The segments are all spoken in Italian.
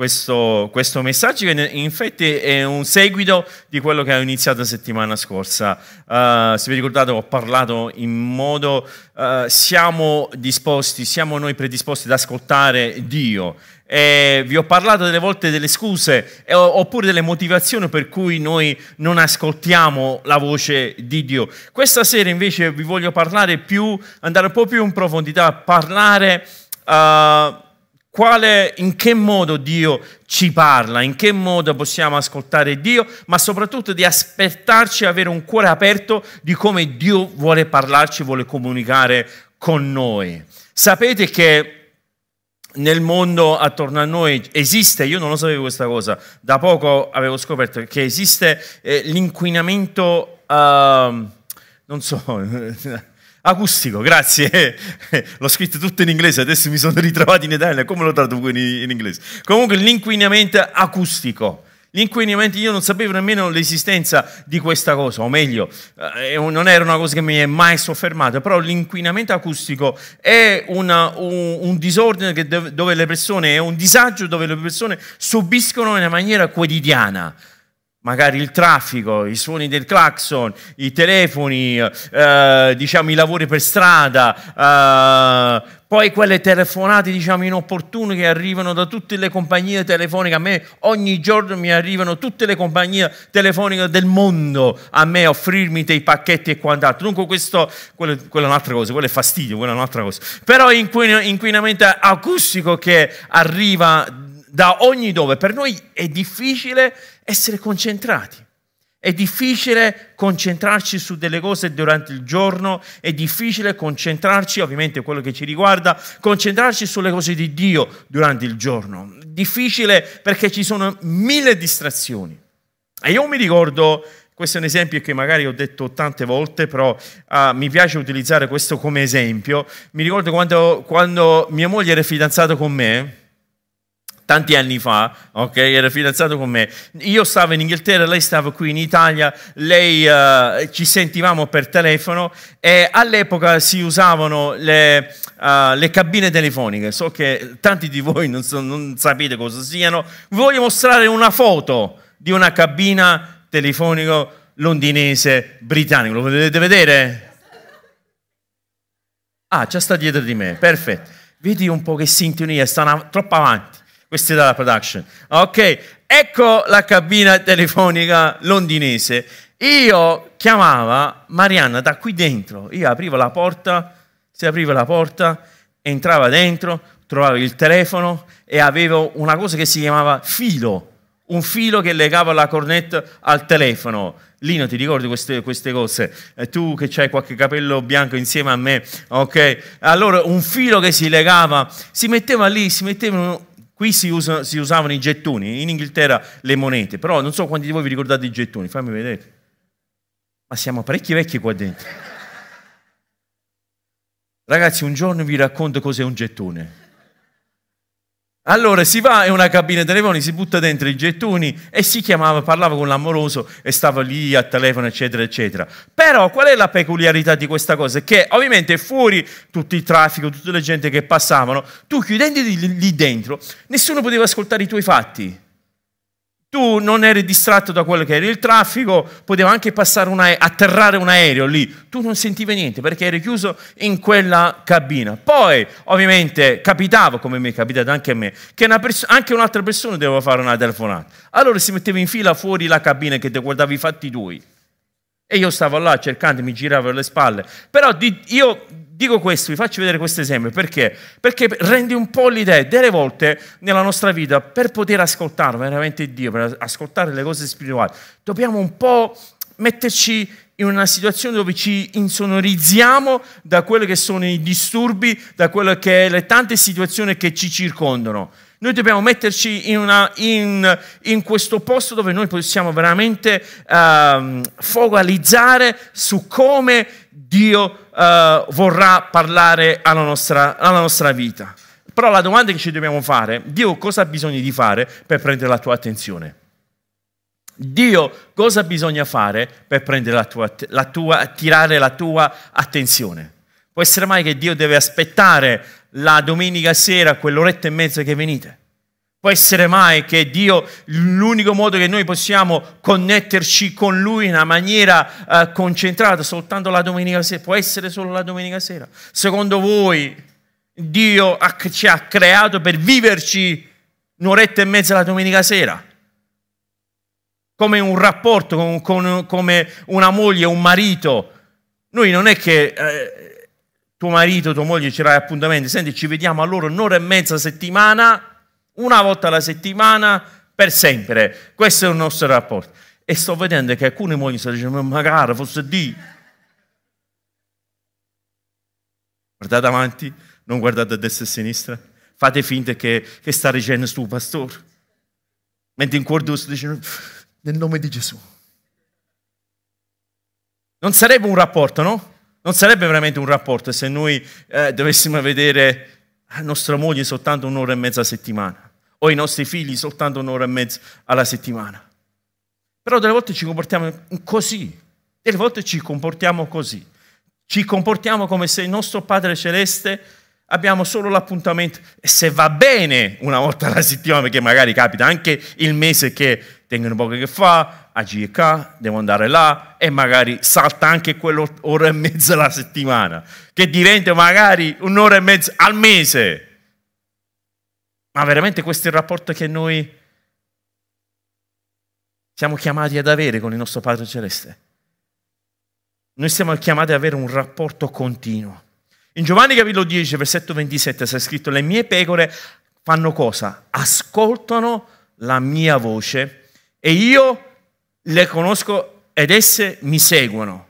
questo, questo, messaggio che in effetti è un seguito di quello che ho iniziato la settimana scorsa. Uh, se vi ricordate ho parlato in modo uh, siamo disposti, siamo noi predisposti ad ascoltare Dio. E vi ho parlato delle volte delle scuse oppure delle motivazioni per cui noi non ascoltiamo la voce di Dio. Questa sera invece vi voglio parlare più, andare un po' più in profondità, parlare... Uh, quale, in che modo Dio ci parla, in che modo possiamo ascoltare Dio, ma soprattutto di aspettarci, avere un cuore aperto di come Dio vuole parlarci, vuole comunicare con noi. Sapete che nel mondo attorno a noi esiste, io non lo sapevo questa cosa, da poco avevo scoperto che esiste eh, l'inquinamento, uh, non so, Acustico, grazie. L'ho scritto tutto in inglese, adesso mi sono ritrovato in italiano, come lo traduco in, in inglese? Comunque l'inquinamento acustico. L'inquinamento, io non sapevo nemmeno l'esistenza di questa cosa, o meglio, eh, non era una cosa che mi è mai soffermata, però l'inquinamento acustico è una, un, un, disordine dove le persone, è un disagio dove le persone subiscono in maniera quotidiana magari il traffico, i suoni del clacson, i telefoni, eh, diciamo i lavori per strada, eh, poi quelle telefonate diciamo inopportune che arrivano da tutte le compagnie telefoniche, a me ogni giorno mi arrivano tutte le compagnie telefoniche del mondo a me a offrirmi dei pacchetti e quant'altro, dunque questo, quello, quella è un'altra cosa, quello è fastidio, quella è un'altra cosa, però inquinamento acustico che arriva da ogni dove, per noi è difficile essere concentrati. È difficile concentrarci su delle cose durante il giorno, è difficile concentrarci, ovviamente quello che ci riguarda, concentrarci sulle cose di Dio durante il giorno. Difficile perché ci sono mille distrazioni. E io mi ricordo, questo è un esempio che magari ho detto tante volte, però uh, mi piace utilizzare questo come esempio. Mi ricordo quando, quando mia moglie era fidanzata con me, tanti anni fa, ok? Era fidanzato con me. Io stavo in Inghilterra, lei stava qui in Italia, lei, uh, ci sentivamo per telefono e all'epoca si usavano le, uh, le cabine telefoniche. So che tanti di voi non, so, non sapete cosa siano. Vi voglio mostrare una foto di una cabina telefonica londinese britannica. Lo potete vedere? Ah, già sta dietro di me, perfetto. Vedi un po' che sintonia, stanno troppo avanti. Questa è la production. Ok, ecco la cabina telefonica londinese. Io chiamava Marianna da qui dentro. Io aprivo la porta, si apriva la porta, entrava dentro, trovavo il telefono e avevo una cosa che si chiamava filo, un filo che legava la cornetta al telefono. Lino, ti ricordi queste, queste cose? E tu che hai qualche capello bianco insieme a me, ok? Allora un filo che si legava, si metteva lì, si mettevano Qui si, usa, si, usavano i gettoni, in Inghilterra le monete, però non so quanti di voi vi ricordate i gettoni, fammi vedere. Ma siamo parecchi vecchi qua dentro. Ragazzi, un giorno vi racconto cos'è un gettone. Allora si va in una cabina telefonica, si butta dentro i gettoni e si chiamava, parlava con l'amoroso e stava lì a telefono, eccetera, eccetera. Però qual è la peculiarità di questa cosa? Che ovviamente fuori tutto il traffico, tutte le gente che passavano, tu chiudendoti lì dentro, nessuno poteva ascoltare i tuoi fatti tu non eri distratto da quello che era il traffico, poteva anche passare una, atterrare un aereo lì, tu non sentivi niente perché eri chiuso in quella cabina. Poi, ovviamente, capitava, come mi è capitato anche a me, che pers- anche un'altra persona doveva fare una telefonata. Allora si metteva in fila fuori la cabina che ti guardava i fatti tuoi. E io stavo là cercando, mi giravo le spalle. Però io Dico questo, vi faccio vedere questo esempio, perché? Perché rende un po' l'idea, delle volte nella nostra vita, per poter ascoltare veramente Dio, per ascoltare le cose spirituali, dobbiamo un po' metterci in una situazione dove ci insonorizziamo da quelli che sono i disturbi, da quelle che le tante situazioni che ci circondano. Noi dobbiamo metterci in, una, in, in questo posto dove noi possiamo veramente uh, focalizzare su come Dio uh, vorrà parlare alla nostra, alla nostra vita. Però la domanda che ci dobbiamo fare, Dio cosa ha bisogno di fare per prendere la tua attenzione? Dio cosa bisogna fare per prendere la tua, la tua, attirare la tua attenzione? Può essere mai che Dio deve aspettare la domenica sera quell'oretta e mezza che venite? Può essere mai che Dio, l'unico modo che noi possiamo connetterci con Lui in una maniera uh, concentrata soltanto la domenica sera? Può essere solo la domenica sera? Secondo voi Dio ha, ci ha creato per viverci un'oretta e mezza la domenica sera? come un rapporto, con, con, come una moglie, un marito. Noi non è che eh, tuo marito, tua moglie ci dai appuntamenti, senti, ci vediamo allora un'ora e mezza settimana, una volta alla settimana, per sempre. Questo è il nostro rapporto. E sto vedendo che alcune mogli stanno dicendo, magari fosse di. Guardate avanti, non guardate a destra e a sinistra. Fate finta che, che sta dicendo sto pastore. Mentre in cuore sto dicendo nel nome di Gesù. Non sarebbe un rapporto, no? Non sarebbe veramente un rapporto se noi eh, dovessimo vedere la nostra moglie soltanto un'ora e mezza a settimana o i nostri figli soltanto un'ora e mezza alla settimana. Però delle volte ci comportiamo così, delle volte ci comportiamo così. Ci comportiamo come se il nostro Padre Celeste abbiamo solo l'appuntamento e se va bene una volta alla settimana, perché magari capita anche il mese che tengono poco che fa, a GK, devo andare là e magari salta anche quell'ora e mezza alla settimana, che diventa magari un'ora e mezza al mese. Ma veramente questo è il rapporto che noi siamo chiamati ad avere con il nostro Padre Celeste. Noi siamo chiamati ad avere un rapporto continuo. In Giovanni capitolo 10, versetto 27 c'è scritto, le mie pecore fanno cosa? Ascoltano la mia voce e io le conosco ed esse mi seguono.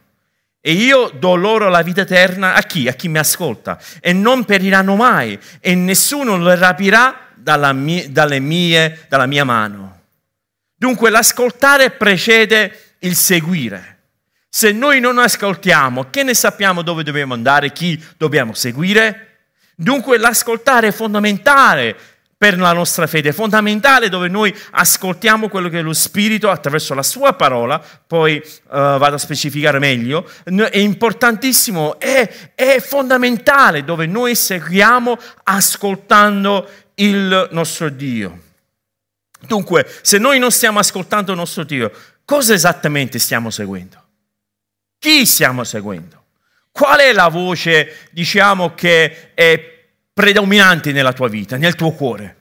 E io do loro la vita eterna a chi? A chi mi ascolta. E non periranno mai e nessuno le rapirà dalla mia, mie, dalla mia mano. Dunque l'ascoltare precede il seguire. Se noi non ascoltiamo, che ne sappiamo dove dobbiamo andare, chi dobbiamo seguire? Dunque l'ascoltare è fondamentale per la nostra fede, è fondamentale dove noi ascoltiamo quello che lo Spirito attraverso la sua parola, poi uh, vado a specificare meglio, è importantissimo, è, è fondamentale dove noi seguiamo ascoltando il nostro Dio. Dunque, se noi non stiamo ascoltando il nostro Dio, cosa esattamente stiamo seguendo? Chi stiamo seguendo? Qual è la voce, diciamo, che è predominante nella tua vita, nel tuo cuore?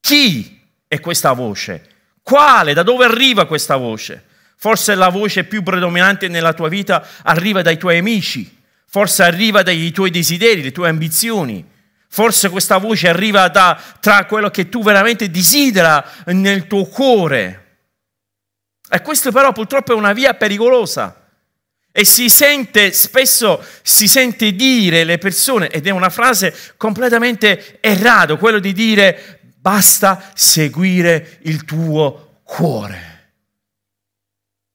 Chi è questa voce? Quale? Da dove arriva questa voce? Forse la voce più predominante nella tua vita arriva dai tuoi amici, forse arriva dai tuoi desideri, le tue ambizioni. Forse questa voce arriva da, tra quello che tu veramente desidera nel tuo cuore. E questo però purtroppo è una via pericolosa e si sente, spesso si sente dire le persone, ed è una frase completamente errata, quello di dire basta seguire il tuo cuore.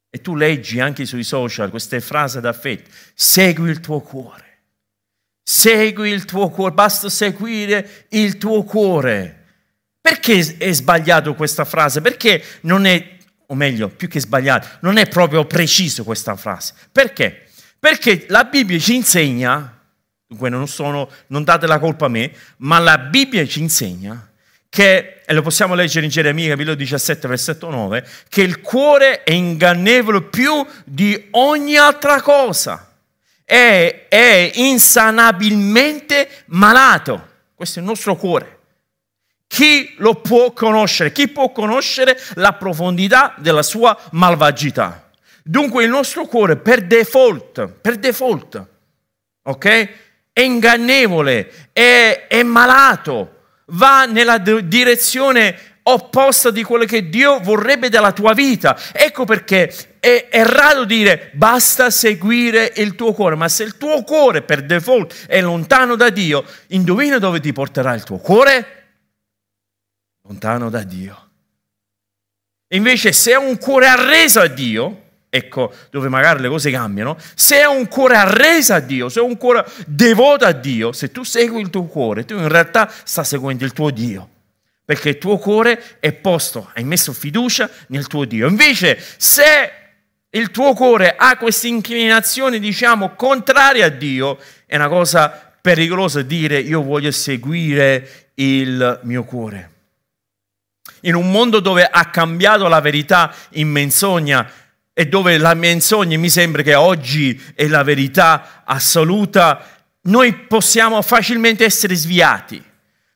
E tu leggi anche sui social queste frasi d'affetto, segui il tuo cuore, segui il tuo cuore, basta seguire il tuo cuore. Perché è sbagliato questa frase? Perché non è o meglio, più che sbagliato, non è proprio preciso questa frase. Perché? Perché la Bibbia ci insegna, dunque non, sono, non date la colpa a me, ma la Bibbia ci insegna che, e lo possiamo leggere in Geremia capitolo 17, versetto 9, che il cuore è ingannevole più di ogni altra cosa, è, è insanabilmente malato. Questo è il nostro cuore. Chi lo può conoscere? Chi può conoscere la profondità della sua malvagità? Dunque il nostro cuore per default, per default, ok? È ingannevole, è, è malato, va nella direzione opposta di quello che Dio vorrebbe dalla tua vita. Ecco perché è, è raro dire basta seguire il tuo cuore, ma se il tuo cuore per default è lontano da Dio, indovina dove ti porterà il tuo cuore? lontano da Dio. Invece se è un cuore arreso a Dio, ecco dove magari le cose cambiano, se è un cuore arreso a Dio, se è un cuore devoto a Dio, se tu segui il tuo cuore, tu in realtà stai seguendo il tuo Dio. Perché il tuo cuore è posto, hai messo fiducia nel tuo Dio. Invece, se il tuo cuore ha questa inclinazione, diciamo, contraria a Dio, è una cosa pericolosa dire io voglio seguire il mio cuore in un mondo dove ha cambiato la verità in menzogna e dove la menzogna mi sembra che oggi è la verità assoluta, noi possiamo facilmente essere sviati,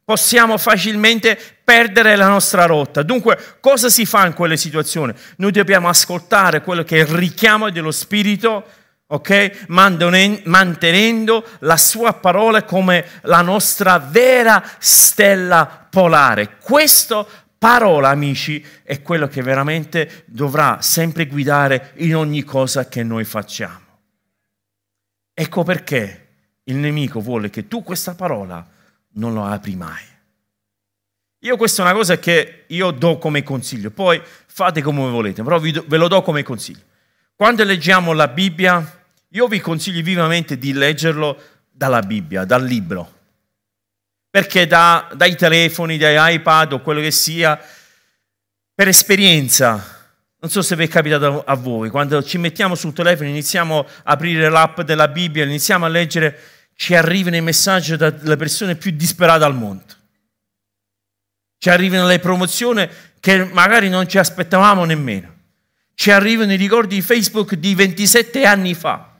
possiamo facilmente perdere la nostra rotta. Dunque, cosa si fa in quelle situazioni? Noi dobbiamo ascoltare quello che è il richiamo dello Spirito, ok? Mantenendo la sua parola come la nostra vera stella polare. Questo parola, amici, è quello che veramente dovrà sempre guidare in ogni cosa che noi facciamo. Ecco perché il nemico vuole che tu questa parola non lo apri mai. Io questa è una cosa che io do come consiglio, poi fate come volete, però ve lo do come consiglio. Quando leggiamo la Bibbia, io vi consiglio vivamente di leggerlo dalla Bibbia, dal libro perché da, dai telefoni, dai iPad o quello che sia, per esperienza, non so se vi è capitato a voi, quando ci mettiamo sul telefono, iniziamo a aprire l'app della Bibbia, iniziamo a leggere, ci arrivano i messaggi dalle persone più disperate al mondo. Ci arrivano le promozioni che magari non ci aspettavamo nemmeno. Ci arrivano i ricordi di Facebook di 27 anni fa.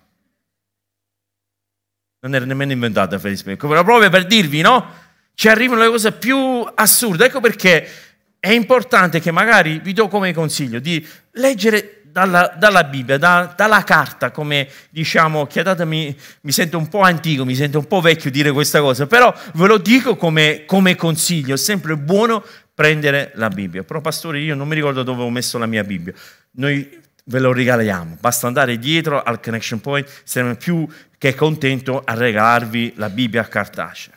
Non era nemmeno inventata Facebook, però proprio per dirvi, no? ci arrivano le cose più assurde. Ecco perché è importante che magari vi do come consiglio di leggere dalla, dalla Bibbia, da, dalla carta, come diciamo, chiadatemi, mi sento un po' antico, mi sento un po' vecchio dire questa cosa, però ve lo dico come, come consiglio, è sempre buono prendere la Bibbia. Però pastore, io non mi ricordo dove ho messo la mia Bibbia. Noi ve lo regaliamo, basta andare dietro al Connection Point, saremo più che contento a regalarvi la Bibbia cartacea.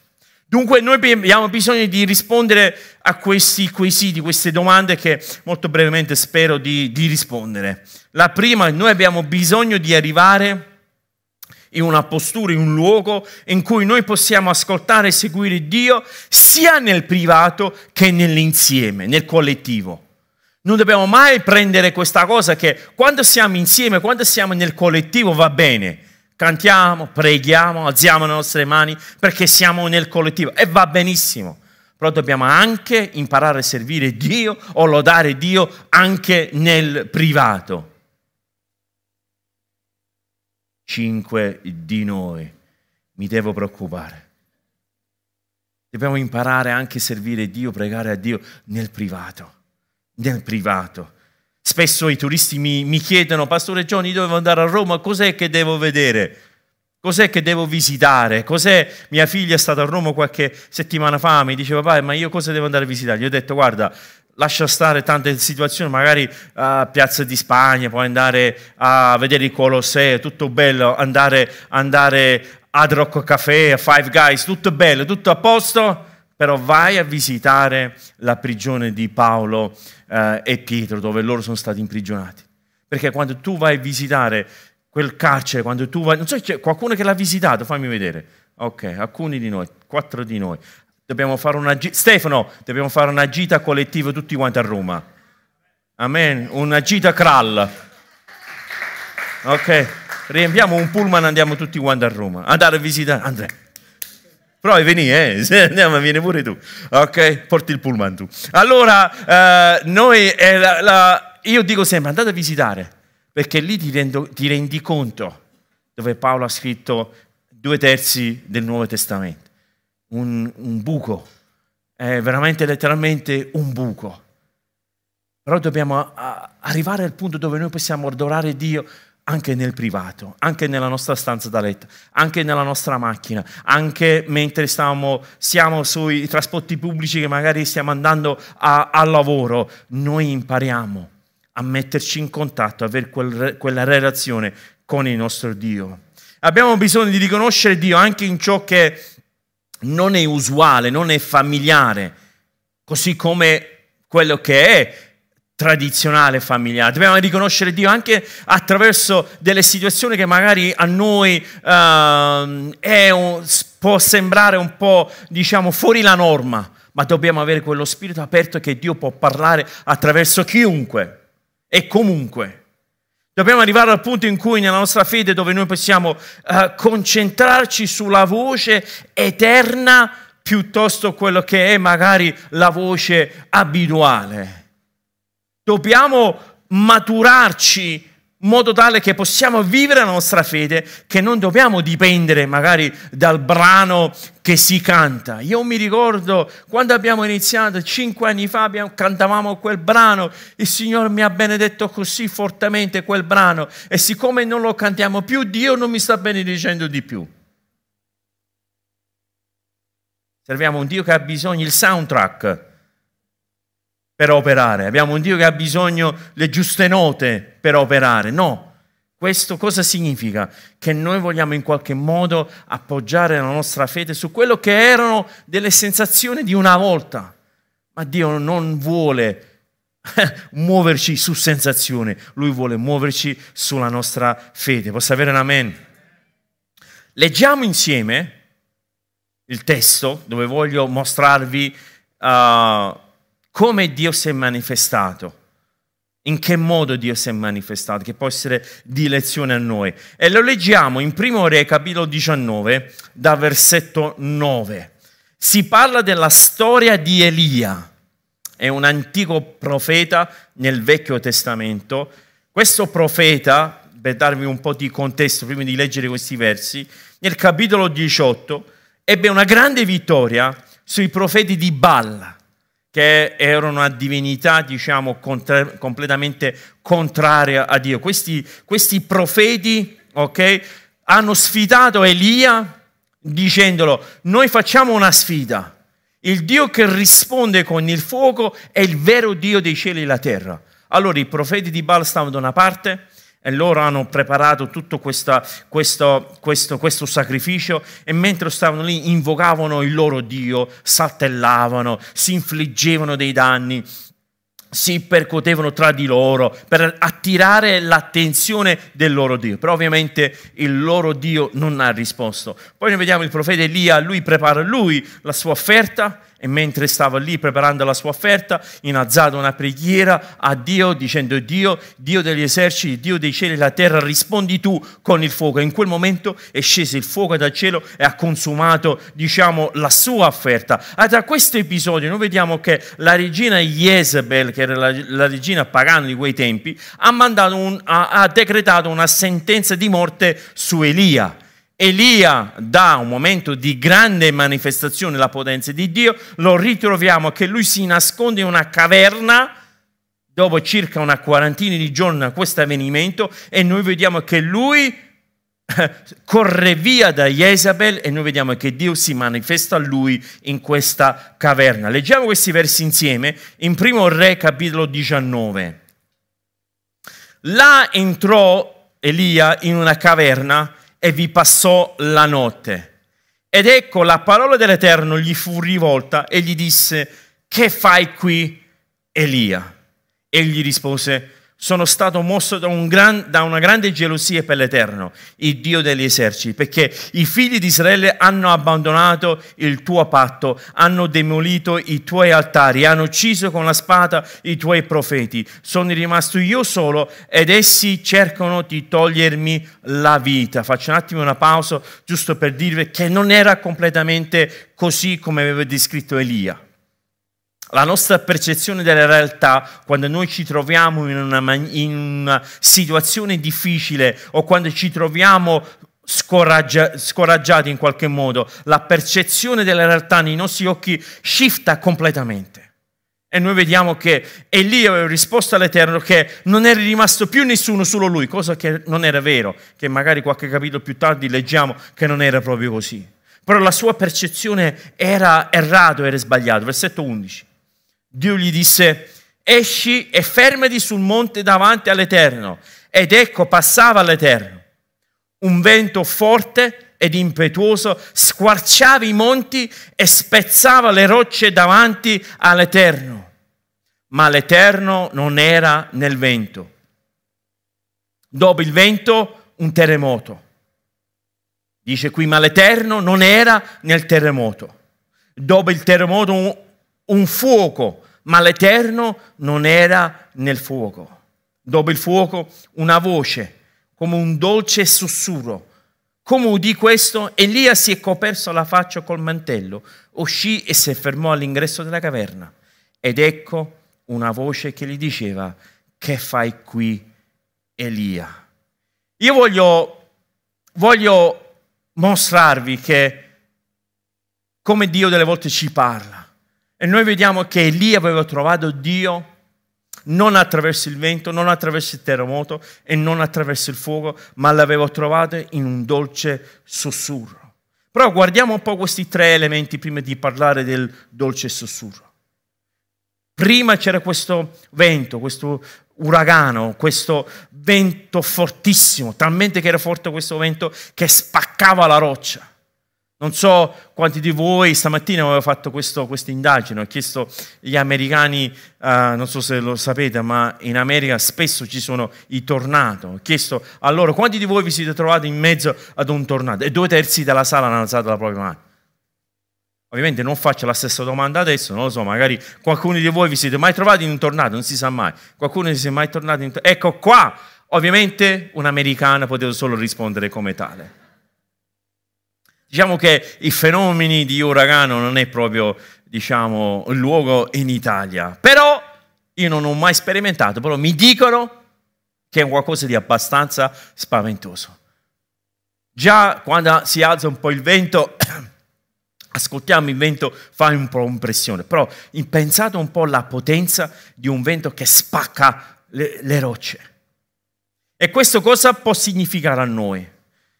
Dunque noi abbiamo bisogno di rispondere a questi quesiti, queste domande che molto brevemente spero di, di rispondere. La prima, noi abbiamo bisogno di arrivare in una postura, in un luogo in cui noi possiamo ascoltare e seguire Dio sia nel privato che nell'insieme, nel collettivo. Non dobbiamo mai prendere questa cosa che quando siamo insieme, quando siamo nel collettivo va bene, Cantiamo, preghiamo, alziamo le nostre mani perché siamo nel collettivo e va benissimo. Però dobbiamo anche imparare a servire Dio o lodare Dio anche nel privato. Cinque di noi mi devo preoccupare. Dobbiamo imparare anche a servire Dio, pregare a Dio nel privato. Nel privato. Spesso i turisti mi, mi chiedono, Pastore Johnny, devo andare a Roma, cos'è che devo vedere? Cos'è che devo visitare? Cos'è? Mia figlia è stata a Roma qualche settimana fa, mi diceva, papà, ma io cosa devo andare a visitare? Gli ho detto, guarda, lascia stare tante situazioni, magari a Piazza di Spagna, puoi andare a vedere il Colosseo, tutto bello, andare, andare ad Rock Café, a Five Guys, tutto bello, tutto a posto, però vai a visitare la prigione di Paolo eh, e Pietro, dove loro sono stati imprigionati. Perché quando tu vai a visitare quel carcere, quando tu vai... Non so, c'è qualcuno che l'ha visitato, fammi vedere. Ok, alcuni di noi, quattro di noi. Dobbiamo fare una gita... Stefano, dobbiamo fare una gita collettiva tutti quanti a Roma. Amen, una gita krall. Ok, riempiamo un pullman e andiamo tutti quanti a Roma. Andare a visitare... Andrea. Provi a venire, eh? andiamo, vieni pure tu. Ok, porti il pullman tu. Allora, eh, noi, eh, la, la, io dico sempre, andate a visitare, perché lì ti, rendo, ti rendi conto dove Paolo ha scritto due terzi del Nuovo Testamento. Un, un buco, è veramente letteralmente un buco. Però dobbiamo arrivare al punto dove noi possiamo adorare Dio anche nel privato, anche nella nostra stanza da letto, anche nella nostra macchina, anche mentre stiamo, siamo sui trasporti pubblici che magari stiamo andando al lavoro, noi impariamo a metterci in contatto, a avere quel, quella relazione con il nostro Dio. Abbiamo bisogno di riconoscere Dio anche in ciò che non è usuale, non è familiare. così come quello che è tradizionale familiare. Dobbiamo riconoscere Dio anche attraverso delle situazioni che magari a noi uh, un, può sembrare un po', diciamo, fuori la norma, ma dobbiamo avere quello spirito aperto che Dio può parlare attraverso chiunque e comunque. Dobbiamo arrivare al punto in cui nella nostra fede dove noi possiamo uh, concentrarci sulla voce eterna piuttosto quello che è magari la voce abituale. Dobbiamo maturarci in modo tale che possiamo vivere la nostra fede, che non dobbiamo dipendere magari dal brano che si canta. Io mi ricordo quando abbiamo iniziato, cinque anni fa, abbiamo, cantavamo quel brano, il Signore mi ha benedetto così fortemente quel brano e siccome non lo cantiamo più, Dio non mi sta benedicendo di più. Serviamo un Dio che ha bisogno del soundtrack per operare, abbiamo un Dio che ha bisogno delle giuste note per operare. No, questo cosa significa? Che noi vogliamo in qualche modo appoggiare la nostra fede su quello che erano delle sensazioni di una volta, ma Dio non vuole muoverci su sensazioni, Lui vuole muoverci sulla nostra fede. Posso avere un amen? Leggiamo insieme il testo dove voglio mostrarvi uh, come Dio si è manifestato, in che modo Dio si è manifestato, che può essere di lezione a noi. E lo leggiamo in primo Re, capitolo 19, da versetto 9. Si parla della storia di Elia, è un antico profeta nel Vecchio Testamento. Questo profeta, per darvi un po' di contesto prima di leggere questi versi, nel capitolo 18 ebbe una grande vittoria sui profeti di Balla che era una divinità, diciamo, contra- completamente contraria a Dio. Questi, questi profeti, ok, hanno sfidato Elia dicendolo, noi facciamo una sfida. Il Dio che risponde con il fuoco è il vero Dio dei cieli e della terra. Allora i profeti di Baal stavano da una parte, e loro hanno preparato tutto questa, questo, questo, questo, sacrificio e mentre stavano lì invocavano il loro Dio, saltellavano, si infliggevano dei danni, si percotevano tra di loro per attirare l'attenzione del loro Dio. Però ovviamente il loro Dio non ha risposto. Poi noi vediamo il profeta Elia, lui prepara lui la sua offerta e mentre stava lì preparando la sua offerta, innalzato una preghiera a Dio dicendo Dio, Dio degli eserciti, Dio dei cieli e della terra, rispondi tu con il fuoco. E in quel momento è sceso il fuoco dal cielo e ha consumato, diciamo, la sua offerta. E da questo episodio noi vediamo che la regina Jezebel, che era la, la regina pagana di quei tempi, ha, un, ha, ha decretato una sentenza di morte su Elia Elia dà un momento di grande manifestazione della potenza di Dio, lo ritroviamo che lui si nasconde in una caverna dopo circa una quarantina di giorni da questo avvenimento e noi vediamo che lui corre via da Jezabel e noi vediamo che Dio si manifesta a lui in questa caverna. Leggiamo questi versi insieme in primo Re capitolo 19. Là entrò Elia in una caverna e vi passò la notte. Ed ecco la parola dell'Eterno gli fu rivolta e gli disse, che fai qui, Elia? Egli rispose, sono stato mosso da, un gran, da, una grande gelosia per l'Eterno, il Dio degli eserciti, perché i figli di Israele hanno abbandonato il tuo patto, hanno demolito i tuoi altari, hanno ucciso con la spada i tuoi profeti. Sono rimasto io solo ed essi cercano di togliermi la vita. Faccio un attimo una pausa giusto per dirvi che non era completamente così come aveva descritto Elia. La nostra percezione della realtà, quando noi ci troviamo in una, in una situazione difficile o quando ci troviamo scoraggia, scoraggiati in qualche modo, la percezione della realtà nei nostri occhi shifta completamente. E noi vediamo che Elia aveva risposto all'Eterno che non era rimasto più nessuno, solo lui, cosa che non era vero, che magari qualche capitolo più tardi leggiamo che non era proprio così. Però la sua percezione era errato, era sbagliato. Versetto 11. Dio gli disse, esci e fermati sul monte davanti all'Eterno. Ed ecco passava l'Eterno. Un vento forte ed impetuoso, squarciava i monti e spezzava le rocce davanti all'Eterno. Ma l'Eterno non era nel vento. Dopo il vento un terremoto. Dice qui, ma l'Eterno non era nel terremoto. Dopo il terremoto un, un fuoco, ma l'Eterno non era nel fuoco. Dopo il fuoco una voce, come un dolce sussurro. Come udì questo, Elia si è coperto la faccia col mantello, uscì e si fermò all'ingresso della caverna. Ed ecco una voce che gli diceva, che fai qui, Elia? Io voglio, voglio mostrarvi che come Dio delle volte ci parla. E noi vediamo che Elia aveva trovato Dio non attraverso il vento, non attraverso il terremoto e non attraverso il fuoco, ma l'aveva trovato in un dolce sussurro. Però guardiamo un po' questi tre elementi prima di parlare del dolce sussurro. Prima c'era questo vento, questo uragano, questo vento fortissimo, talmente che era forte questo vento che spaccava la roccia. Non so quanti di voi stamattina avevano fatto questa indagine, ho chiesto agli americani, uh, non so se lo sapete, ma in America spesso ci sono i tornado. Ho chiesto a loro quanti di voi vi siete trovati in mezzo ad un tornado e due terzi della sala hanno alzato la propria mano. Ovviamente non faccio la stessa domanda adesso, non lo so, magari qualcuno di voi vi siete mai trovati in un tornado, non si sa mai. Qualcuno si è mai tornato in un tornado. Ecco qua, ovviamente un americano poteva solo rispondere come tale. Diciamo che i fenomeni di uragano non è proprio, diciamo, il luogo in Italia. Però io non ho mai sperimentato, però mi dicono che è qualcosa di abbastanza spaventoso. Già quando si alza un po' il vento, ascoltiamo il vento, fa un po' impressione, però pensate un po' alla potenza di un vento che spacca le, le rocce. E questo cosa può significare a noi?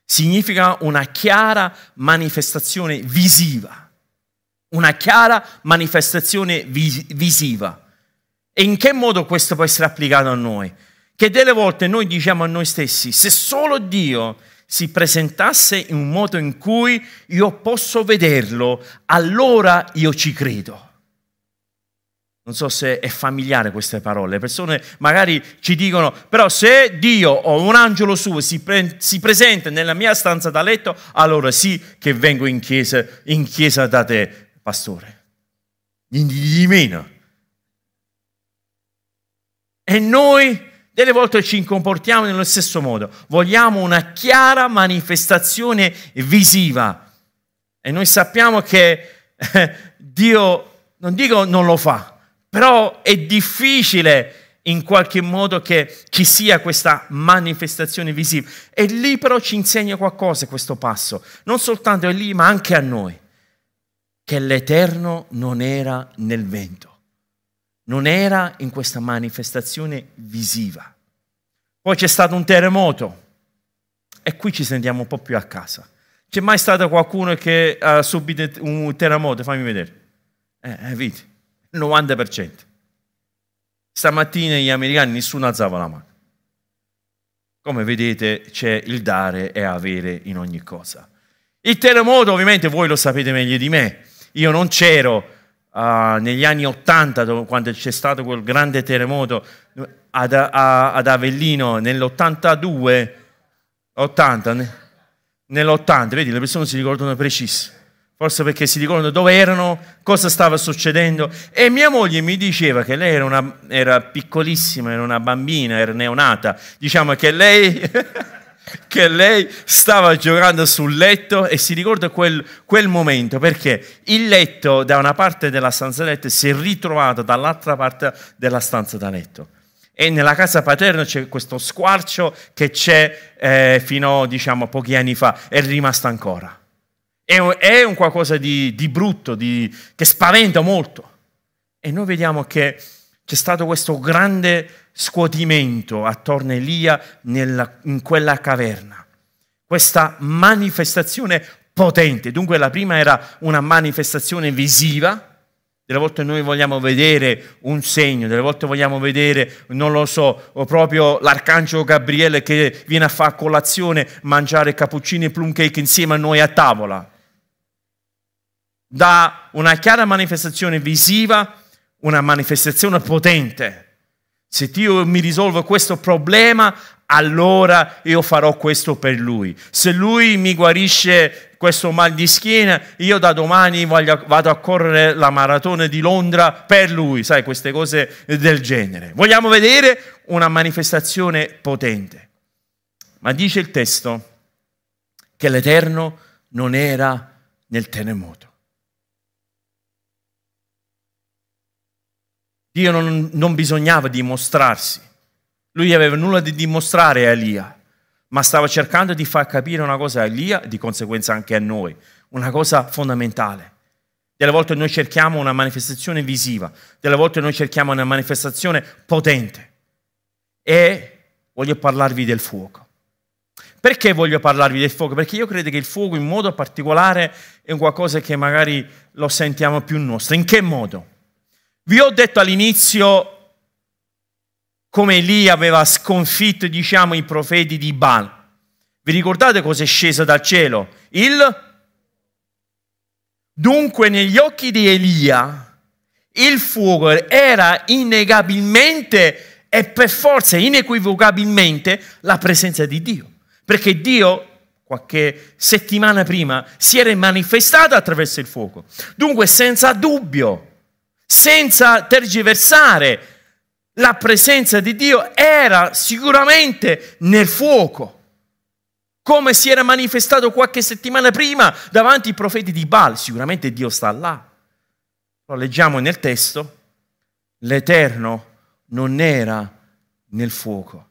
Significa una chiara manifestazione visiva. Una chiara manifestazione vis- visiva. E in che modo questo può essere applicato a noi? Che delle volte noi diciamo a noi stessi, se solo Dio si presentasse in un modo in cui io posso vederlo, allora io ci credo. Non so se è familiare queste parole. Le persone magari ci dicono, però se Dio o un angelo suo si, pre- si, presenta nella mia stanza da letto, allora sì che vengo in chiesa, in chiesa da te, pastore. Di meno. E noi delle volte ci comportiamo nello stesso modo. Vogliamo una chiara manifestazione visiva. E noi sappiamo che eh, Dio, non dico non lo fa, però è difficile in qualche modo che ci sia questa manifestazione visiva. E lì però ci insegna qualcosa questo passo, non soltanto a lì, ma anche a noi, che l'Eterno non era nel vento, non era in questa manifestazione visiva. Poi c'è stato un terremoto e qui ci sentiamo un po' più a casa. C'è mai stato qualcuno che ha subito un terremoto? Fammi vedere. Eh, vedi 90%. Stamattina gli americani nessuno alzava la mano. Come vedete c'è il dare e avere in ogni cosa. Il terremoto ovviamente voi lo sapete meglio di me. Io non c'ero uh, negli anni 80 quando c'è stato quel grande terremoto ad, a, ad Avellino nell'82, 80, nell'80, vedi le persone si ricordano preciso forse perché si ricordano dove erano, cosa stava succedendo. E mia moglie mi diceva che lei era, una, era piccolissima, era una bambina, era neonata. Diciamo che lei, che lei stava giocando sul letto e si ricorda quel, quel, momento perché il letto da una parte della stanza da letto si è ritrovato dall'altra parte della stanza da letto. E nella casa paterna c'è questo squarcio che c'è eh, fino diciamo, a pochi anni fa, è rimasto ancora. È un, è un qualcosa di, di brutto, di, che spaventa molto. E noi vediamo che c'è stato questo grande scuotimento attorno a Elia nella, in quella caverna. Questa manifestazione potente. Dunque la prima era una manifestazione visiva, Delle volte noi vogliamo vedere un segno, delle volte vogliamo vedere, non lo so, proprio l'arcangelo Gabriele che viene a fare colazione, mangiare cappuccini e plum cake insieme a noi a tavola. Da una chiara manifestazione visiva, una manifestazione potente. Se Dio mi risolve questo problema, allora io farò questo per lui. Se lui mi guarisce questo mal di schiena, io da domani voglio, vado a correre la maratona di Londra per lui, sai, queste cose del genere. Vogliamo vedere una manifestazione potente. Ma dice il testo che l'Eterno non era nel terremoto. Dio non, non bisognava dimostrarsi. Lui aveva nulla da dimostrare a Elia, ma stava cercando di far capire una cosa a Elia e di conseguenza anche a noi, una cosa fondamentale. Delle volte noi cerchiamo una manifestazione visiva, delle volte noi cerchiamo una manifestazione potente. E voglio parlarvi del fuoco. Perché voglio parlarvi del fuoco? Perché io credo che il fuoco in modo particolare è qualcosa che magari lo sentiamo più nostro. In che modo? Vi ho detto all'inizio come Elia aveva sconfitto, diciamo, i profeti di Baal. Vi ricordate cosa è sceso dal cielo? Il... Dunque negli occhi di Elia il fuoco era innegabilmente e per forza, inequivocabilmente, la presenza di Dio. Perché Dio qualche settimana prima si era manifestato attraverso il fuoco. Dunque senza dubbio, senza tergiversare, la presenza di Dio era sicuramente nel fuoco, come si era manifestato qualche settimana prima davanti ai profeti di Baal. Sicuramente Dio sta là. Lo leggiamo nel testo, l'Eterno non era nel fuoco.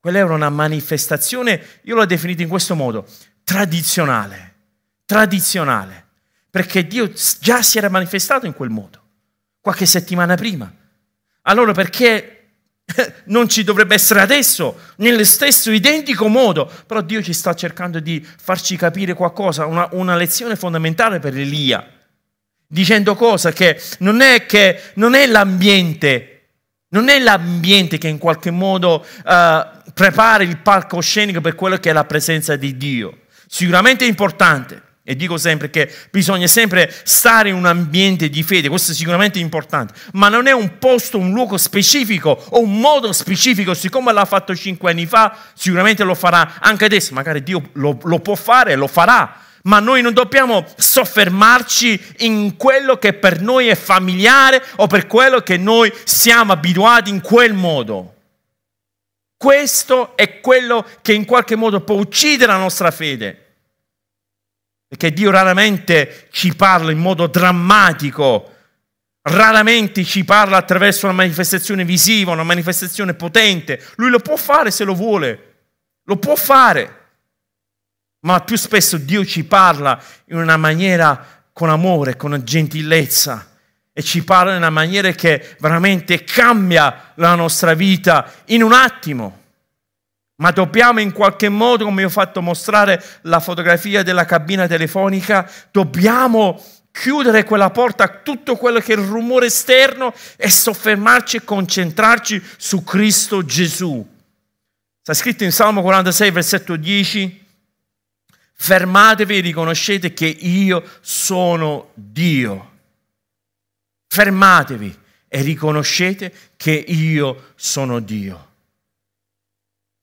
Quella era una manifestazione, io l'ho definita in questo modo, tradizionale, tradizionale, perché Dio già si era manifestato in quel modo, qualche settimana prima. Allora perché non ci dovrebbe essere adesso, nello stesso identico modo? Però Dio ci sta cercando di farci capire qualcosa, una, una lezione fondamentale per Elia, dicendo cosa? Che non è, che non è l'ambiente, non è l'ambiente che in qualche modo uh, prepara il palcoscenico per quello che è la presenza di Dio. Sicuramente è importante, e dico sempre che bisogna sempre stare in un ambiente di fede, questo è sicuramente importante, ma non è un posto, un luogo specifico o un modo specifico, siccome l'ha fatto cinque anni fa, sicuramente lo farà anche adesso, magari Dio lo, lo può fare lo farà, ma noi non dobbiamo soffermarci in quello che per noi è familiare o per quello che noi siamo abituati in quel modo. Questo è quello che in qualche modo può uccidere la nostra fede. Perché Dio raramente ci parla in modo drammatico, raramente ci parla attraverso una manifestazione visiva, una manifestazione potente. Lui lo può fare se lo vuole, lo può fare. Ma più spesso Dio ci parla in una maniera con amore, con gentilezza e ci parla in una maniera che veramente cambia la nostra vita in un attimo. Ma dobbiamo in qualche modo, come ho fatto mostrare la fotografia della cabina telefonica, dobbiamo chiudere quella porta a tutto quello che è il rumore esterno e soffermarci e concentrarci su Cristo Gesù. Sta scritto in Salmo 46, versetto 10. Fermatevi e riconoscete che io sono Dio. Fermatevi e riconoscete che io sono Dio.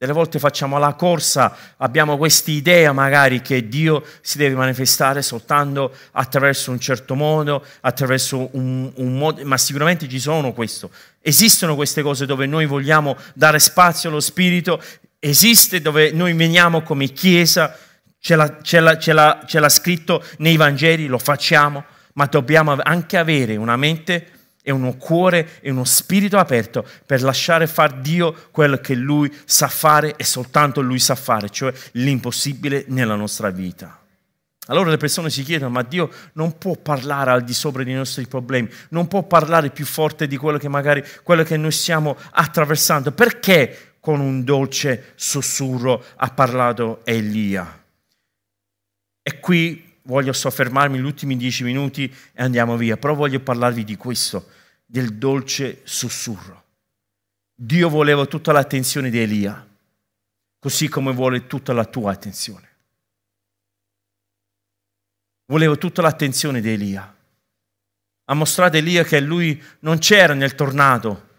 Delle volte facciamo la corsa, abbiamo quest'idea magari che Dio si deve manifestare soltanto attraverso un certo modo, attraverso un, un modo, ma sicuramente ci sono questo. Esistono queste cose dove noi vogliamo dare spazio allo Spirito, esiste dove noi veniamo come Chiesa, ce l'ha, ce l'ha, ce l'ha, ce l'ha scritto nei Vangeli, lo facciamo, ma dobbiamo anche avere una mente e uno cuore e uno spirito aperto per lasciare fare Dio quello che Lui sa fare e soltanto Lui sa fare, cioè l'impossibile nella nostra vita. Allora le persone si chiedono, ma Dio non può parlare al di sopra dei nostri problemi, non può parlare più forte di quello che magari quello che noi stiamo attraversando. Perché con un dolce sussurro ha parlato Elia? E qui voglio soffermarmi gli ultimi dieci minuti e andiamo via, però voglio parlarvi di questo, del dolce sussurro. Dio voleva tutta l'attenzione di Elia, così come vuole tutta la tua attenzione. Voleva tutta l'attenzione di Elia. Ha mostrato a Elia che lui non c'era nel tornado,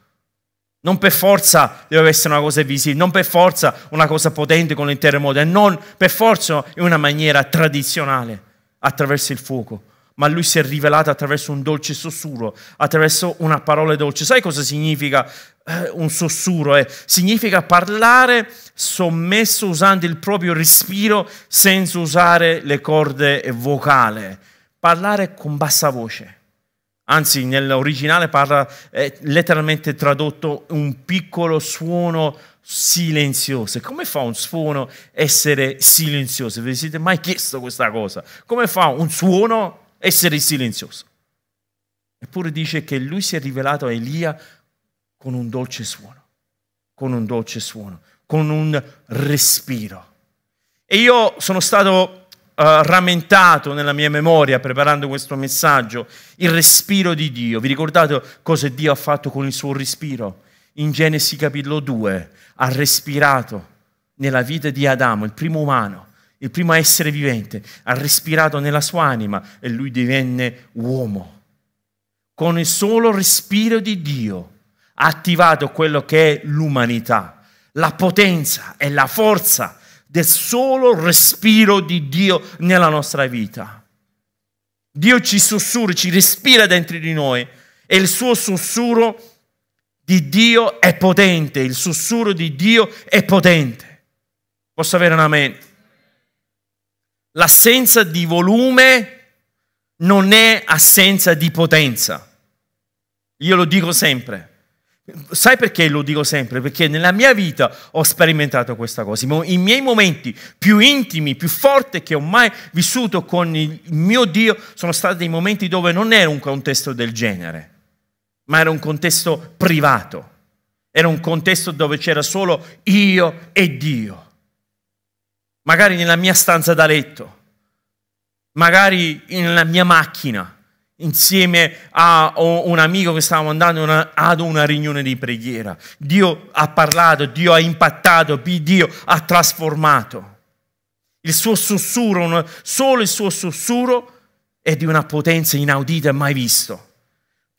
non per forza deve essere una cosa visibile, non per forza una cosa potente con il terremoto, e non per forza in una maniera tradizionale, attraverso il fuoco. Ma lui si è rivelato attraverso un dolce sussurro, attraverso una parola dolce. Sai cosa significa eh, un sussurro? Eh? Significa parlare sommesso usando il proprio respiro senza usare le corde vocali. Parlare con bassa voce anzi nell'originale parla eh, letteralmente tradotto un piccolo suono silenzioso. Come fa un suono essere silenzioso? Vi siete mai chiesto questa cosa? Come fa un suono essere silenzioso? Eppure dice che lui si è rivelato a Elia con un dolce suono, con un dolce suono, con un respiro. E io sono stato uh, rammentato nella mia memoria preparando questo messaggio il respiro di Dio. Vi ricordate cosa Dio ha fatto con il suo respiro? In Genesi capitolo 2 ha respirato nella vita di Adamo, il primo umano, il primo essere vivente, ha respirato nella sua anima e lui divenne uomo. Con il solo respiro di Dio ha attivato quello che è l'umanità, la potenza e la forza del solo respiro di Dio nella nostra vita. Dio ci sussurra, ci respira dentro di noi e il suo sussurro di Dio è potente, il sussurro di Dio è potente. Posso avere un amen? L'assenza di volume non è assenza di potenza. Io lo dico sempre. Sai perché lo dico sempre? Perché nella mia vita ho sperimentato questa cosa. I miei momenti più intimi, più forti che ho mai vissuto con il mio Dio sono stati dei momenti dove non era un contesto del genere, ma era un contesto privato. Era un contesto dove c'era solo io e Dio. Magari nella mia stanza da letto, magari nella mia macchina insieme a un amico che stavamo andando una, ad una riunione di preghiera. Dio ha parlato, Dio ha impattato, Dio ha trasformato. Il suo sussurro, solo il suo sussurro è di una potenza inaudita e mai visto.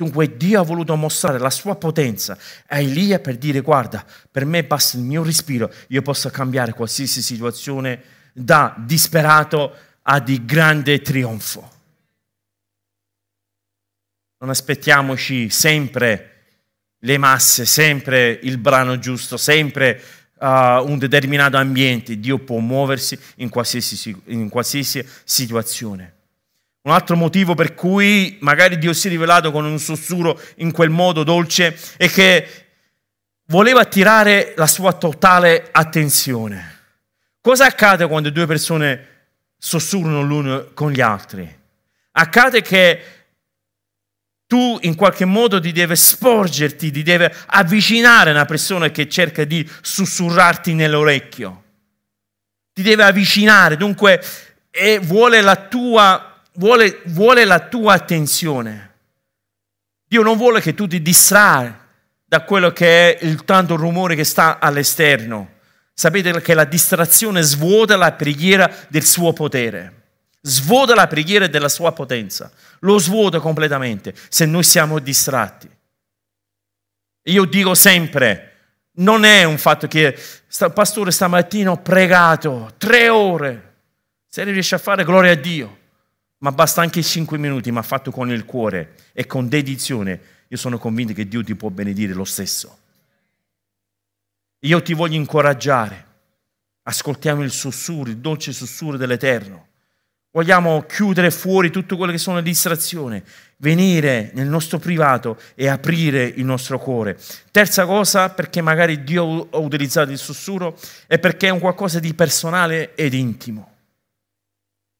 Dunque Dio ha voluto mostrare la sua potenza a Elia per dire guarda, per me basta il mio respiro, io posso cambiare qualsiasi situazione da disperato a di grande trionfo. Non aspettiamoci sempre le masse, sempre il brano giusto, sempre uh, un determinato ambiente. Dio può muoversi in qualsiasi, in qualsiasi situazione. Un altro motivo per cui magari Dio si è rivelato con un sussurro in quel modo dolce è che voleva attirare la sua totale attenzione. Cosa accade quando due persone sussurrano l'uno con gli altri? Accade che tu in qualche modo ti deve sporgerti, ti deve avvicinare a una persona che cerca di sussurrarti nell'orecchio. Ti deve avvicinare, dunque, e vuole la tua, vuole, vuole la tua attenzione. Dio non vuole che tu ti distrai da quello che è il tanto rumore che sta all'esterno. Sapete che la distrazione svuota la preghiera del suo potere svuota la preghiera della sua potenza, lo svuota completamente se noi siamo distratti. Io dico sempre, non è un fatto che, pastore, stamattina ho pregato tre ore, se riesce a fare gloria a Dio, ma basta anche cinque minuti, ma fatto con il cuore e con dedizione, io sono convinto che Dio ti può benedire lo stesso. Io ti voglio incoraggiare, ascoltiamo il sussurro, il dolce sussurro dell'Eterno Vogliamo chiudere fuori tutto quello che sono le distrazioni, venire nel nostro privato e aprire il nostro cuore. Terza cosa, perché magari Dio ha utilizzato il sussurro, è perché è un qualcosa di personale ed intimo.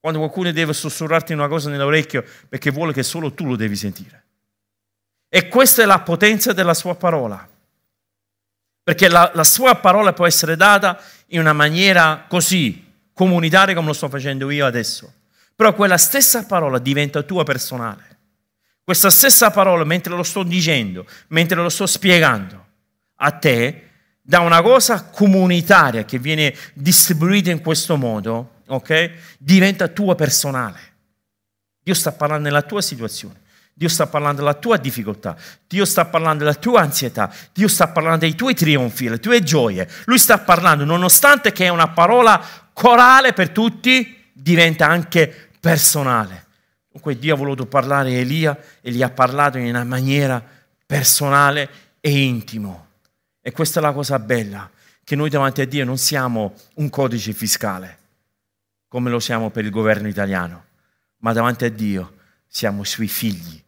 Quando qualcuno deve sussurrarti una cosa nell'orecchio, perché vuole che solo tu lo devi sentire. E questa è la potenza della sua parola. Perché la, la sua parola può essere data in una maniera così comunitaria come lo sto facendo io adesso Però quella stessa parola diventa tua personale. Questa stessa parola, mentre lo sto dicendo, mentre lo sto spiegando a te, da una cosa comunitaria che viene distribuita in questo modo, ok? Diventa tua personale. Dio sta parlando nella tua situazione. Dio sta parlando della tua difficoltà, Dio sta parlando della tua ansietà, Dio sta parlando dei tuoi trionfi, le tue gioie. Lui sta parlando, nonostante che è una parola corale per tutti, diventa anche personale. Dunque Dio ha voluto parlare a Elia e gli ha parlato in una maniera personale e intimo. E questa è la cosa bella, che noi davanti a Dio non siamo un codice fiscale, come lo siamo per il governo italiano, ma davanti a Dio siamo suoi figli,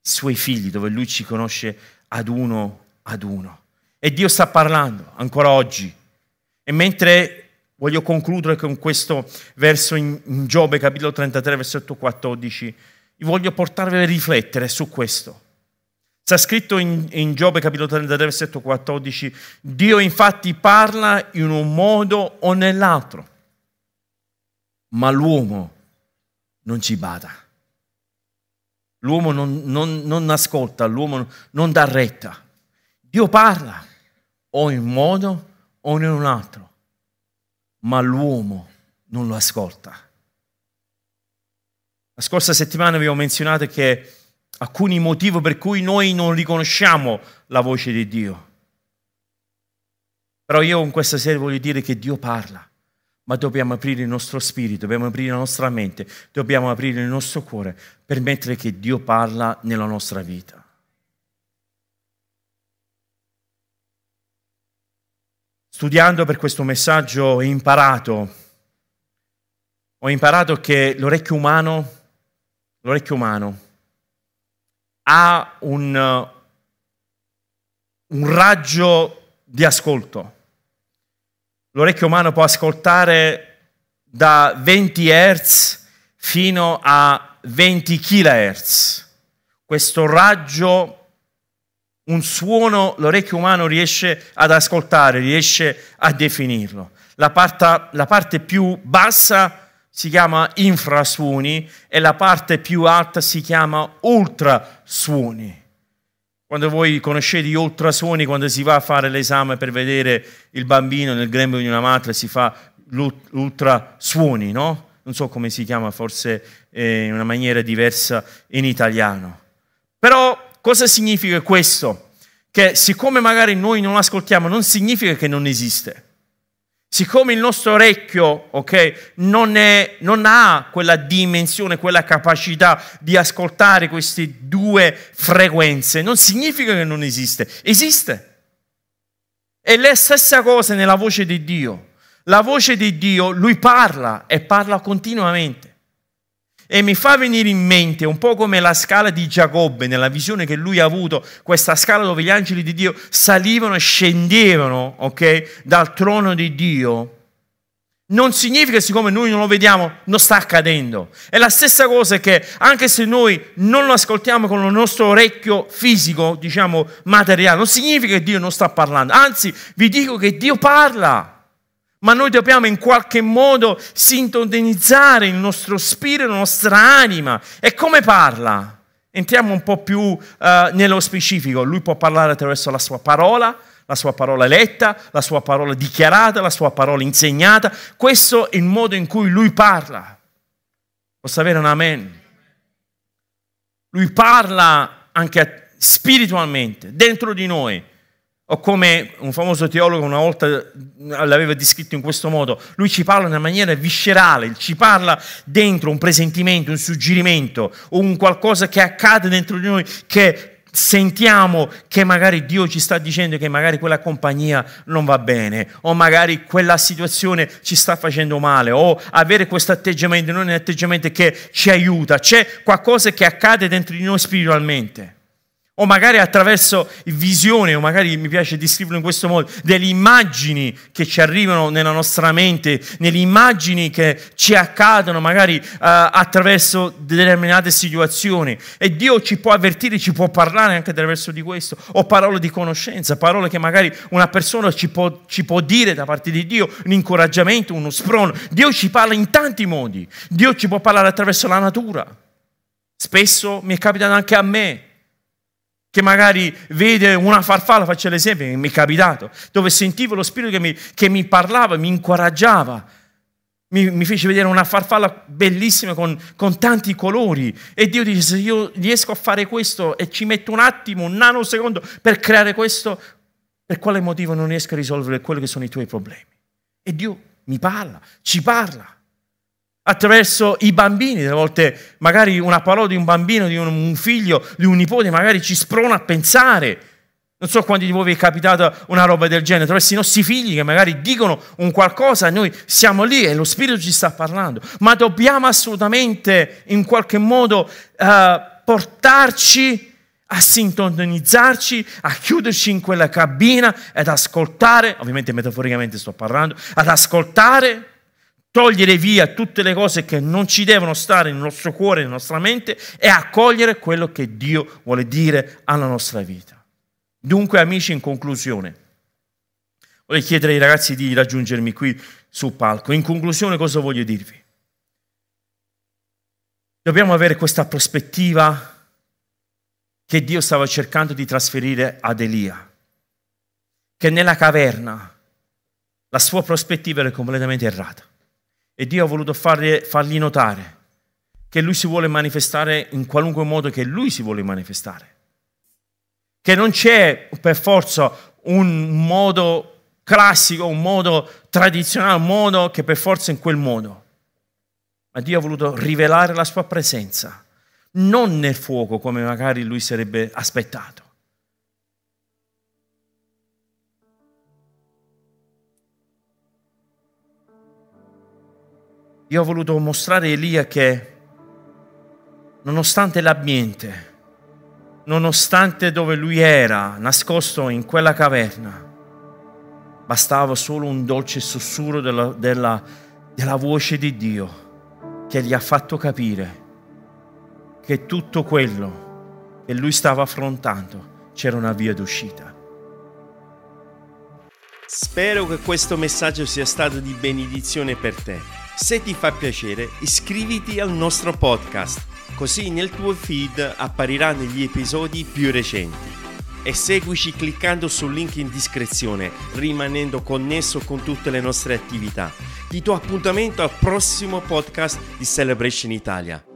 suoi figli dove Lui ci conosce ad uno ad uno. E Dio sta parlando ancora oggi. E mentre voglio concludere con questo verso in, Giobbe capitolo 33 versetto 14, voglio portarvi a riflettere su questo. Sta scritto in, in Giobbe capitolo 33 versetto 14, Dio infatti parla in un modo o nell'altro, ma l'uomo non ci bada. L'uomo non, non, non ascolta, l'uomo non dà retta. Dio parla o in un modo o in un altro, ma l'uomo non lo ascolta. La scorsa settimana vi ho menzionato che alcuni motivi per cui noi non riconosciamo la voce di Dio. Però io in questa serie voglio dire che Dio parla, ma dobbiamo aprire il nostro spirito, dobbiamo aprire la nostra mente, dobbiamo aprire il nostro cuore, per permettere che Dio parla nella nostra vita. Studiando per questo messaggio ho imparato, ho imparato che l'orecchio umano, l'orecchio umano ha un, un raggio di ascolto. L'orecchio umano può ascoltare da 20 Hz fino a 20 kHz. Questo raggio, un suono, l'orecchio umano riesce ad ascoltare, riesce a definirlo. La parte, la parte più bassa si chiama infrasuoni e la parte più alta si chiama ultrasuoni. Quando voi conoscete gli ultrasuoni, quando si va a fare l'esame per vedere il bambino nel grembo di una madre, si fa l'ultrasuoni, no? Non so come si chiama, forse in una maniera diversa in italiano. Però cosa significa questo? Che siccome magari noi non ascoltiamo, non significa che non esiste. Siccome il nostro orecchio okay, non, è, non, ha quella dimensione, quella capacità di ascoltare queste due frequenze, non significa che non esiste, esiste. È la stessa cosa nella voce di Dio. La voce di Dio, lui parla e parla continuamente. E mi fa venire in mente un po' come la scala di Giacobbe, nella visione che lui ha avuto, questa scala dove gli angeli di Dio salivano e scendevano, ok, dal trono di Dio. Non significa che siccome noi non lo vediamo, non sta accadendo. È la stessa cosa che anche se noi non lo ascoltiamo con il nostro orecchio fisico, diciamo materiale, non significa che Dio non sta parlando. Anzi, vi dico che Dio parla ma noi dobbiamo in qualche modo sintonizzare il nostro spirito, la nostra anima. E come parla? Entriamo un po' più uh, nello specifico. Lui può parlare attraverso la sua parola, la sua parola letta, la sua parola dichiarata, la sua parola insegnata. Questo è il modo in cui lui parla. Posso avere un amen? Lui parla anche spiritualmente, dentro di noi. O come un famoso teologo una volta l'aveva descritto in questo modo, lui ci parla in una maniera viscerale, ci parla dentro un presentimento, un suggerimento, un qualcosa che accade dentro di noi che sentiamo che magari Dio ci sta dicendo che magari quella compagnia non va bene o magari quella situazione ci sta facendo male o avere questo atteggiamento non è un atteggiamento che ci aiuta, c'è qualcosa che accade dentro di noi spiritualmente. O magari attraverso visione, o magari mi piace descriverlo in questo modo, delle immagini che ci arrivano nella nostra mente, nelle immagini che ci accadono magari uh, attraverso determinate situazioni. E Dio ci può avvertire, ci può parlare anche attraverso di questo, o parole di conoscenza, parole che magari una persona ci può, ci può dire da parte di Dio, un incoraggiamento, uno sprono. Dio ci parla in tanti modi, Dio ci può parlare attraverso la natura. Spesso mi è capitato anche a me che magari vede una farfalla, faccio l'esempio mi è capitato, dove sentivo lo Spirito che mi, che mi parlava, mi incoraggiava, mi, mi, fece vedere una farfalla bellissima con, con, tanti colori e Dio dice se io riesco a fare questo e ci metto un attimo, un nanosecondo per creare questo, per quale motivo non riesco a risolvere quelli che sono i tuoi problemi? E Dio mi parla, ci parla attraverso i bambini, a volte magari una parola di un bambino, di un figlio, di un nipote, magari ci sprona a pensare. Non so quanti di voi vi è capitata una roba del genere, attraverso i nostri figli che magari dicono un qualcosa, noi siamo lì e lo Spirito ci sta parlando, ma dobbiamo assolutamente in qualche modo uh, portarci a sintonizzarci, a chiuderci in quella cabina ed ascoltare, ovviamente metaforicamente sto parlando, ad ascoltare togliere via tutte le cose che non ci devono stare nel nostro cuore, nella nostra mente e accogliere quello che Dio vuole dire alla nostra vita. Dunque, amici, in conclusione, vorrei chiedere ai ragazzi di raggiungermi qui sul palco. In conclusione, cosa voglio dirvi? Dobbiamo avere questa prospettiva che Dio stava cercando di trasferire ad Elia, che nella caverna la sua prospettiva era completamente errata. E Dio ha voluto fargli, fargli notare che Lui si vuole manifestare in qualunque modo che Lui si vuole manifestare. Che non c'è per forza un modo classico, un modo tradizionale, un modo che per forza è in quel modo. Ma Dio ha voluto rivelare la sua presenza, non nel fuoco come magari lui sarebbe aspettato, Io ho voluto mostrare a Elia che nonostante l'ambiente, nonostante dove lui era, nascosto in quella caverna, bastava solo un dolce sussurro della, della, della voce di Dio che gli ha fatto capire che tutto quello che lui stava affrontando c'era una via d'uscita. Spero che questo messaggio sia stato di benedizione per te. Se ti fa piacere, iscriviti al nostro podcast, così nel tuo feed appariranno gli episodi più recenti. E seguici cliccando sul link in descrizione, rimanendo connesso con tutte le nostre attività. Ti do appuntamento al prossimo podcast di Celebration Italia.